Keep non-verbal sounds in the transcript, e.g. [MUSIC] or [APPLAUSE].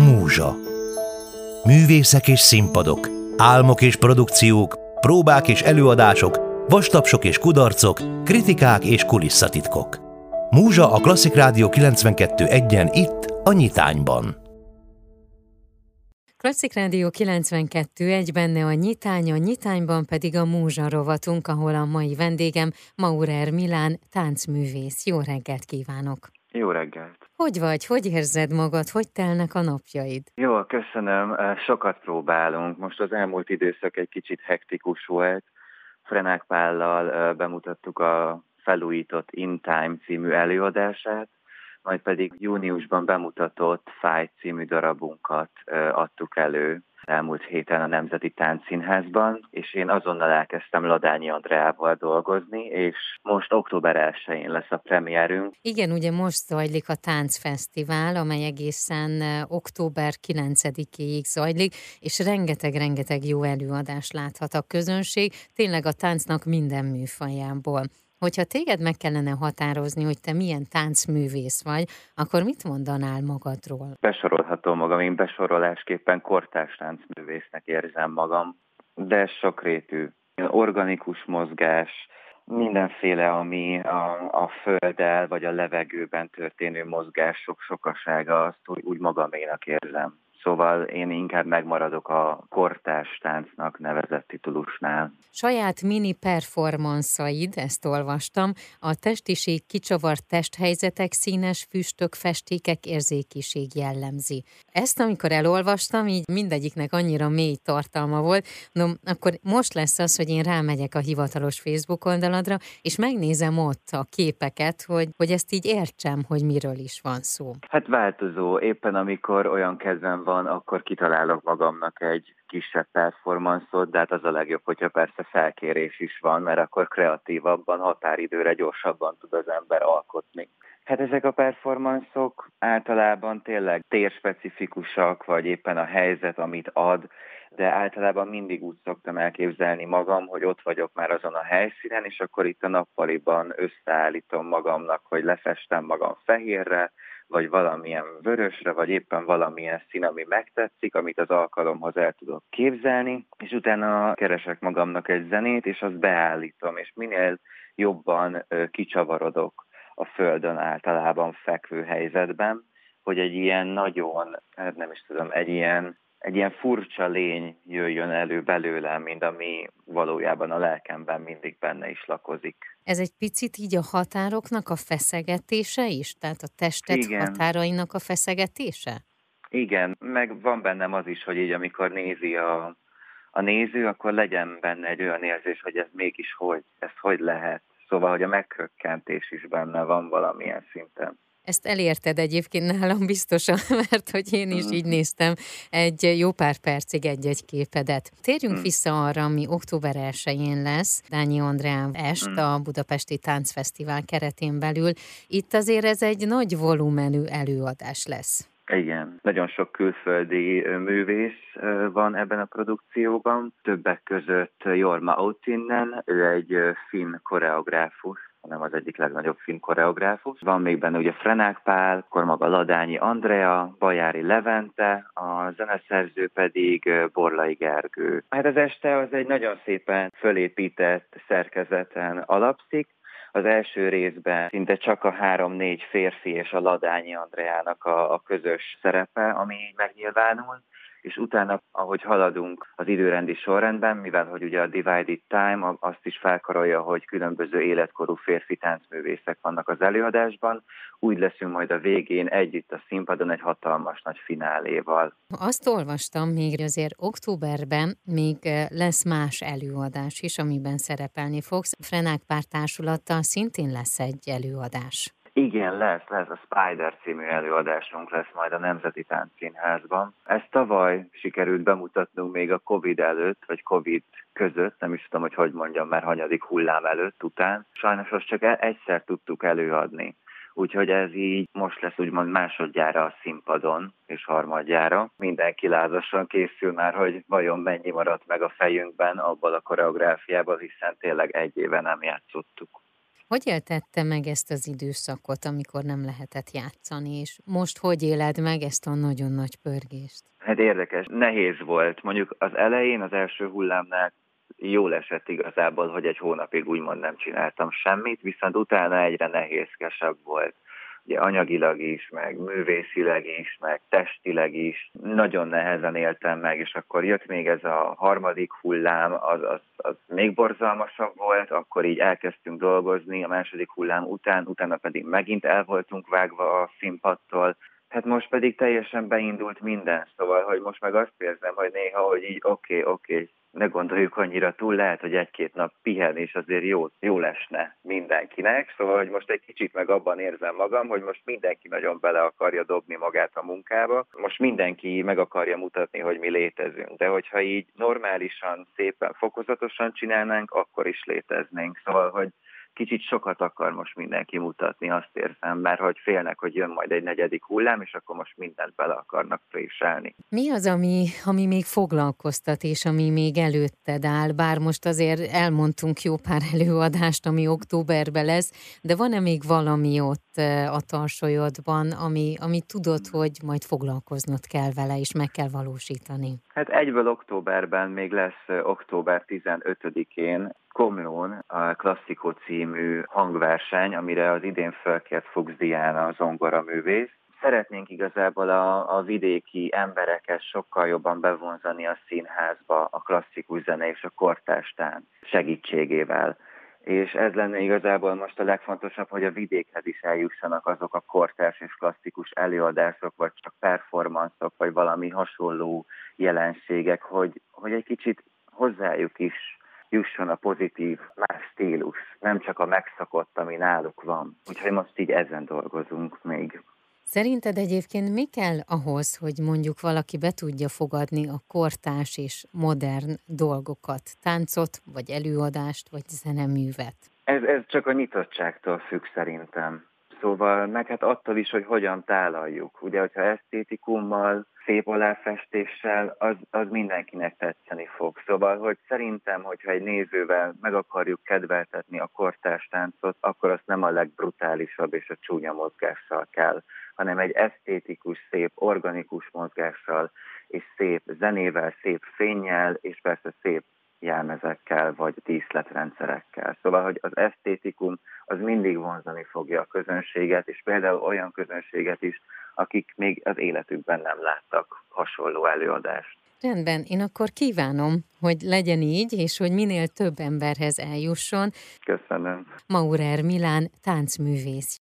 Múzsa Művészek és színpadok, álmok és produkciók, próbák és előadások, vastapsok és kudarcok, kritikák és kulisszatitkok. Múzsa a Klasszik Rádió 92.1-en itt, a Nyitányban. Klasszik Rádió 92 egy benne a nyitány, a nyitányban pedig a múzsa rovatunk, ahol a mai vendégem Maurer Milán, táncművész. Jó reggelt kívánok! Jó reggelt! Hogy vagy? Hogy érzed magad? Hogy telnek a napjaid? Jó, köszönöm. Sokat próbálunk. Most az elmúlt időszak egy kicsit hektikus volt. Frenák Pállal bemutattuk a felújított In Time című előadását, majd pedig júniusban bemutatott Fight című darabunkat adtuk elő elmúlt héten a Nemzeti Táncszínházban, és én azonnal elkezdtem Ladányi Andreával dolgozni, és most október 1-én lesz a premierünk. Igen, ugye most zajlik a Táncfesztivál, amely egészen október 9-ig zajlik, és rengeteg-rengeteg jó előadást láthat a közönség, tényleg a táncnak minden műfajából. Hogyha téged meg kellene határozni, hogy te milyen táncművész vagy, akkor mit mondanál magadról? Besorolhatom magam, én besorolásképpen kortárs táncművésznek érzem magam, de sokrétű, organikus mozgás, mindenféle, ami a, a földdel vagy a levegőben történő mozgások sokasága, azt úgy, úgy magaménak érzem. Szóval én inkább megmaradok a kortás táncnak nevezett titulusnál. Saját mini performanszaid, ezt olvastam, a testiség kicsavart testhelyzetek, színes füstök, festékek érzékiség jellemzi. Ezt amikor elolvastam, így mindegyiknek annyira mély tartalma volt, no, akkor most lesz az, hogy én rámegyek a hivatalos Facebook oldaladra, és megnézem ott a képeket, hogy, hogy ezt így értsem, hogy miről is van szó. Hát változó, éppen amikor olyan kezdem van, akkor kitalálok magamnak egy kisebb performanszot, de hát az a legjobb, hogyha persze felkérés is van, mert akkor kreatívabban, határidőre gyorsabban tud az ember alkotni. Hát ezek a performanszok általában tényleg térspecifikusak, vagy éppen a helyzet, amit ad, de általában mindig úgy szoktam elképzelni magam, hogy ott vagyok már azon a helyszínen, és akkor itt a nappaliban összeállítom magamnak, hogy lefestem magam fehérre, vagy valamilyen vörösre, vagy éppen valamilyen szín, ami megtetszik, amit az alkalomhoz el tudok képzelni, és utána keresek magamnak egy zenét, és azt beállítom, és minél jobban kicsavarodok a földön általában fekvő helyzetben, hogy egy ilyen nagyon, hát nem is tudom, egy ilyen egy ilyen furcsa lény jöjjön elő belőlem, mint ami valójában a lelkemben mindig benne is lakozik. Ez egy picit így a határoknak a feszegetése is? Tehát a testet Igen. határainak a feszegetése? Igen, meg van bennem az is, hogy így amikor nézi a, a néző, akkor legyen benne egy olyan érzés, hogy ez mégis hogy, ez hogy lehet. Szóval, hogy a meghökkentés is benne van valamilyen szinten. Ezt elérted egyébként nálam biztosan, [LAUGHS] mert hogy én is így néztem egy jó pár percig egy-egy képedet. Térjünk hmm. vissza arra, ami október 1-én lesz, Dányi Andrán est hmm. a Budapesti Táncfesztivál keretén belül. Itt azért ez egy nagy volumenű előadás lesz. Igen, nagyon sok külföldi művész van ebben a produkcióban, többek között Jorma Outinnen, ő egy finn koreográfus, hanem az egyik legnagyobb finn koreográfus. Van még benne ugye Frenák Pál, akkor maga Ladányi Andrea, Bajári Levente, a zeneszerző pedig Borlai Gergő. Hát az este az egy nagyon szépen fölépített szerkezeten alapszik, az első részben szinte csak a három-négy férfi és a Ladányi Andreának a, a közös szerepe, ami így megnyilvánul és utána, ahogy haladunk az időrendi sorrendben, mivel hogy ugye a Divided Time azt is felkarolja, hogy különböző életkorú férfi táncművészek vannak az előadásban, úgy leszünk majd a végén együtt a színpadon egy hatalmas nagy fináléval. Azt olvastam még azért októberben még eh, lesz más előadás is, amiben szerepelni fogsz. Frenák pár társulattal szintén lesz egy előadás. Igen, lesz, lesz. A Spider című előadásunk lesz majd a Nemzeti Táncszínházban. Ezt tavaly sikerült bemutatnunk még a Covid előtt, vagy Covid között, nem is tudom, hogy hogy mondjam, mert hanyadik hullám előtt, után. Sajnos azt csak e- egyszer tudtuk előadni. Úgyhogy ez így most lesz úgymond másodjára a színpadon, és harmadjára. Mindenki lázasan készül már, hogy vajon mennyi maradt meg a fejünkben abban a koreográfiában, hiszen tényleg egy éve nem játszottuk. Hogy éltette meg ezt az időszakot, amikor nem lehetett játszani, és most hogy éled meg ezt a nagyon nagy pörgést? Hát érdekes, nehéz volt. Mondjuk az elején, az első hullámnál jól esett igazából, hogy egy hónapig úgymond nem csináltam semmit, viszont utána egyre nehézkesebb volt ugye anyagilag is, meg művészileg is, meg testileg is. Nagyon nehezen éltem meg, és akkor jött még ez a harmadik hullám, az, az, az még borzalmasabb volt, akkor így elkezdtünk dolgozni a második hullám után, utána pedig megint el voltunk vágva a színpadtól, Hát most pedig teljesen beindult minden, szóval, hogy most meg azt érzem, hogy néha, hogy így oké, okay, oké, okay, ne gondoljuk annyira túl, lehet, hogy egy-két nap pihenés azért jó, jó lesne mindenkinek, szóval, hogy most egy kicsit meg abban érzem magam, hogy most mindenki nagyon bele akarja dobni magát a munkába, most mindenki meg akarja mutatni, hogy mi létezünk, de hogyha így normálisan, szépen, fokozatosan csinálnánk, akkor is léteznénk, szóval, hogy kicsit sokat akar most mindenki mutatni, azt érzem, mert hogy félnek, hogy jön majd egy negyedik hullám, és akkor most mindent bele akarnak préselni. Mi az, ami, ami még foglalkoztat, és ami még előtted áll? Bár most azért elmondtunk jó pár előadást, ami októberben lesz, de van-e még valami ott a tarsolyodban, ami, ami tudod, hogy majd foglalkoznod kell vele, és meg kell valósítani? Hát egyből októberben még lesz október 15-én Komlón a Klasszikó című hangverseny, amire az idén felkért Fuchs Diana zongora művész. Szeretnénk igazából a, a vidéki embereket sokkal jobban bevonzani a színházba a klasszikus zene és a kortástán segítségével és ez lenne igazából most a legfontosabb, hogy a vidékhez is eljussanak azok a kortárs és klasszikus előadások, vagy csak performanszok, vagy valami hasonló jelenségek, hogy, hogy egy kicsit hozzájuk is jusson a pozitív más stílus, nem csak a megszokott, ami náluk van. Úgyhogy most így ezen dolgozunk még. Szerinted egyébként mi kell ahhoz, hogy mondjuk valaki be tudja fogadni a kortás és modern dolgokat, táncot, vagy előadást, vagy zeneművet? Ez, ez csak a nyitottságtól függ szerintem. Szóval meg hát attól is, hogy hogyan tálaljuk. Ugye, hogyha esztétikummal, szép aláfestéssel, az, az mindenkinek tetszeni fog. Szóval, hogy szerintem, hogyha egy nézővel meg akarjuk kedveltetni a kortárs táncot, akkor azt nem a legbrutálisabb és a csúnya mozgással kell, hanem egy esztétikus, szép, organikus mozgással, és szép zenével, szép fényjel, és persze szép jelmezekkel vagy díszletrendszerekkel. Szóval, hogy az esztétikum az mindig vonzani fogja a közönséget, és például olyan közönséget is, akik még az életükben nem láttak hasonló előadást. Rendben, én akkor kívánom, hogy legyen így, és hogy minél több emberhez eljusson. Köszönöm. Maurer Milán táncművész.